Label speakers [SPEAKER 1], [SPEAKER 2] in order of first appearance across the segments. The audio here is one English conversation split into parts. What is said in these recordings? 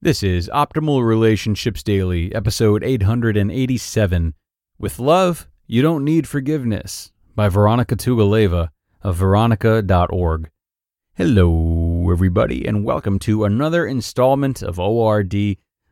[SPEAKER 1] This is Optimal Relationships Daily, episode 887. With Love, You Don't Need Forgiveness by Vironika Tugaleva of vironika.org. Hello, everybody, and welcome to another installment of ORD.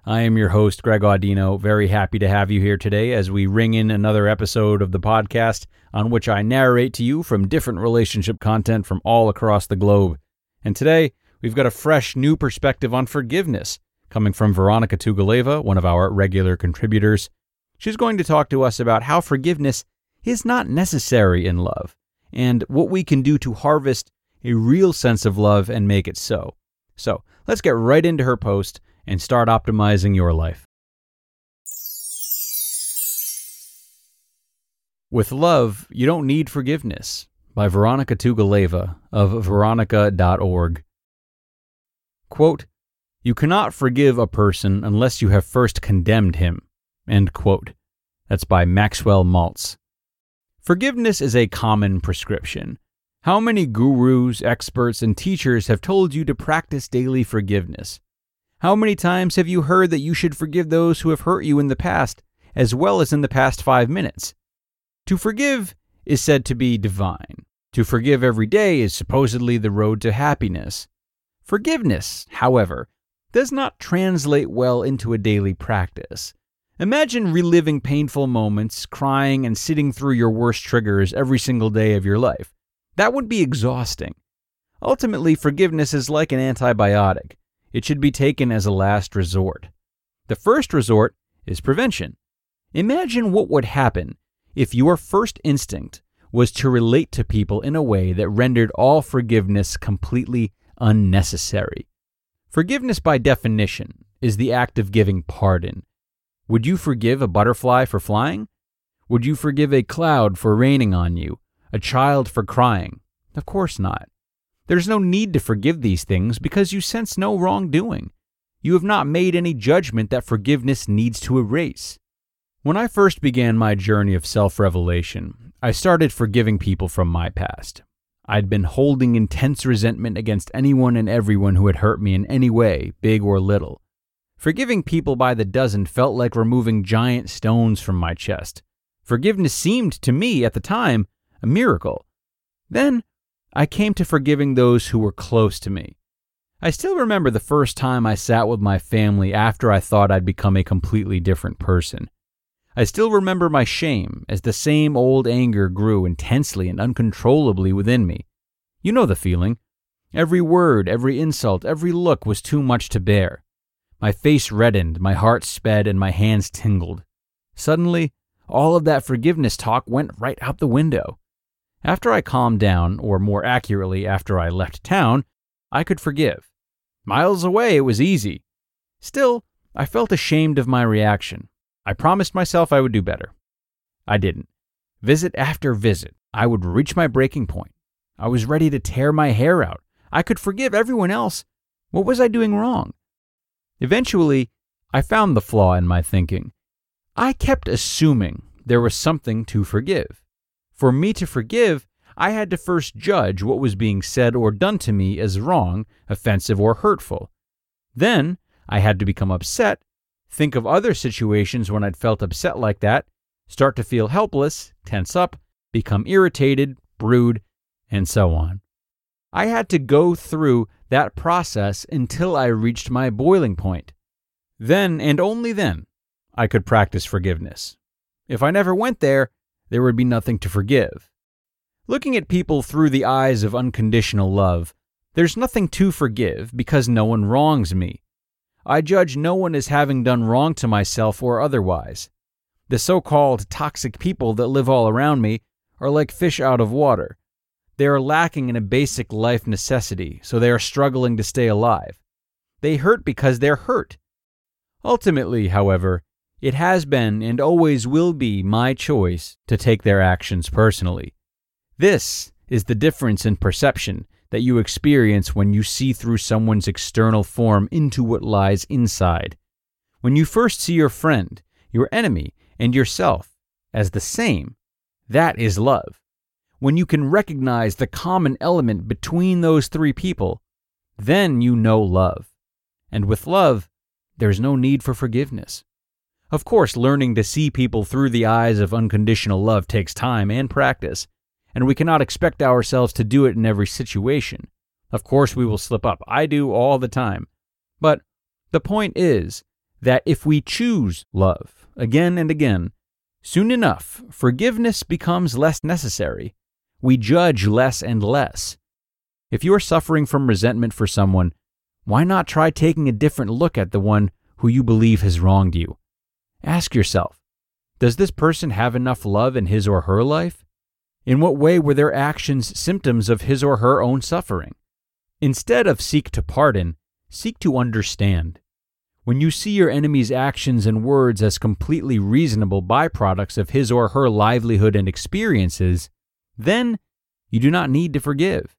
[SPEAKER 1] I am your host, Greg Audino. Very happy to have you here today as we ring in another episode of the podcast on which I narrate to you from different relationship content from all across the globe. And today, we've got a fresh new perspective on forgiveness coming from Vironika Tugaleva, one of our regular contributors. She's going to talk to us about how forgiveness is not necessary in love and what we can do to harvest a real sense of love and make it so. So let's get right into her post and start optimizing your life. With Love, You Don't Need Forgiveness by Veronica Tugaleva of vironika.org. Quote, you cannot forgive a person unless you have first condemned him. That's by Maxwell Maltz. Forgiveness is a common prescription. How many gurus, experts, and teachers have told you to practice daily forgiveness? How many times have you heard that you should forgive those who have hurt you in the past, as well as in the past five minutes? To forgive is said to be divine. To forgive every day is supposedly the road to happiness. Forgiveness, however, does not translate well into a daily practice. Imagine reliving painful moments, crying, and sitting through your worst triggers every single day of your life. That would be exhausting. Ultimately, forgiveness is like an antibiotic. It should be taken as a last resort. The first resort is prevention. Imagine what would happen if your first instinct was to relate to people in a way that rendered all forgiveness completely unnecessary. Forgiveness, by definition, is the act of giving pardon. Would you forgive a butterfly for flying? Would you forgive a cloud for raining on you? A child for crying? Of course not. There's no need to forgive these things because you sense no wrongdoing. You have not made any judgment that forgiveness needs to erase. When I first began my journey of self revelation, I started forgiving people from my past. I'd been holding intense resentment against anyone and everyone who had hurt me in any way, big or little. Forgiving people by the dozen felt like removing giant stones from my chest. Forgiveness seemed, to me at the time, a miracle. Then, I came to forgiving those who were close to me. I still remember the first time I sat with my family after I thought I'd become a completely different person. I still remember my shame as the same old anger grew intensely and uncontrollably within me. You know the feeling. Every word, every insult, every look was too much to bear. My face reddened, my heart sped, and my hands tingled. Suddenly, all of that forgiveness talk went right out the window. After I calmed down, or more accurately, after I left town, I could forgive. Miles away, it was easy. Still, I felt ashamed of my reaction. I promised myself I would do better. I didn't. Visit after visit, I would reach my breaking point. I was ready to tear my hair out. I could forgive everyone else. What was I doing wrong? Eventually, I found the flaw in my thinking. I kept assuming there was something to forgive. For me to forgive, I had to first judge what was being said or done to me as wrong, offensive, or hurtful. Then I had to become upset think of other situations when I'd felt upset like that, start to feel helpless, tense up, become irritated, brood, and so on. I had to go through that process until I reached my boiling point. Then, and only then, I could practice forgiveness. If I never went there, there would be nothing to forgive. Looking at people through the eyes of unconditional love, there's nothing to forgive because no one wrongs me. I judge no one as having done wrong to myself or otherwise. The so called toxic people that live all around me are like fish out of water. They are lacking in a basic life necessity, so they are struggling to stay alive. They hurt because they're hurt. Ultimately, however, it has been and always will be my choice to take their actions personally. This is the difference in perception that you experience when you see through someone's external form into what lies inside. When you first see your friend, your enemy, and yourself as the same, that is love. When you can recognize the common element between those three people, then you know love. And with love, there's no need for forgiveness. Of course, learning to see people through the eyes of unconditional love takes time and practice, and we cannot expect ourselves to do it in every situation. Of course, we will slip up. I do all the time. But the point is that if we choose love again and again, soon enough, forgiveness becomes less necessary. We judge less and less. If you are suffering from resentment for someone, why not try taking a different look at the one who you believe has wronged you? Ask yourself Does this person have enough love in his or her life? In what way were their actions symptoms of his or her own suffering? Instead of seek to pardon, seek to understand. When you see your enemy's actions and words as completely reasonable byproducts of his or her livelihood and experiences, then you do not need to forgive.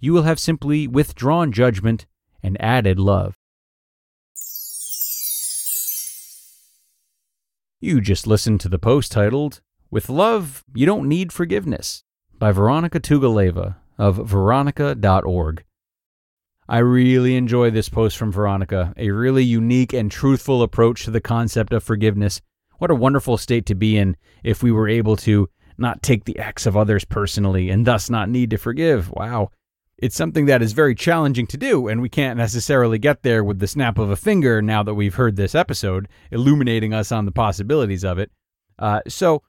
[SPEAKER 1] You will have simply withdrawn judgment and added love. You just listened to the post titled, With Love, You Don't Need Forgiveness by Vironika Tugaleva of vironika.org. I really enjoy this post from Vironika, a really unique and truthful approach to the concept of forgiveness. What a wonderful state to be in if we were able to not take the acts of others personally and thus not need to forgive. Wow it's something that is very challenging to do, and we can't necessarily get there with the snap of a finger now that we've heard this episode, illuminating us on the possibilities of it. Uh, so,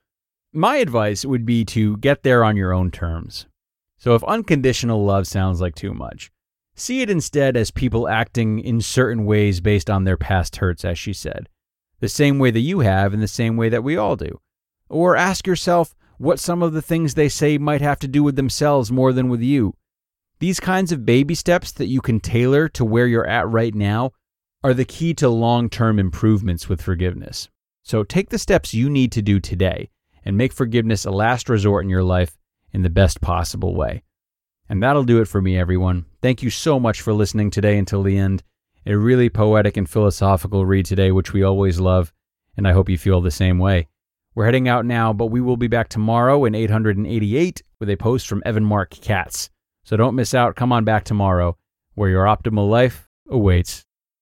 [SPEAKER 1] my advice would be to get there on your own terms. So, if unconditional love sounds like too much, see it instead as people acting in certain ways based on their past hurts, as she said, the same way that you have, and the same way that we all do. Or ask yourself what some of the things they say might have to do with themselves more than with you these kinds of baby steps that you can tailor to where you're at right now are the key to long term improvements with forgiveness. So take the steps you need to do today and make forgiveness a last resort in your life in the best possible way. And that'll do it for me, everyone. Thank you so much for listening today until the end. A really poetic and philosophical read today, which we always love, and I hope you feel the same way. We're heading out now, but we will be back tomorrow in 888 with a post from Evan Marc Katz. So don't miss out. Come on back tomorrow where your optimal life awaits.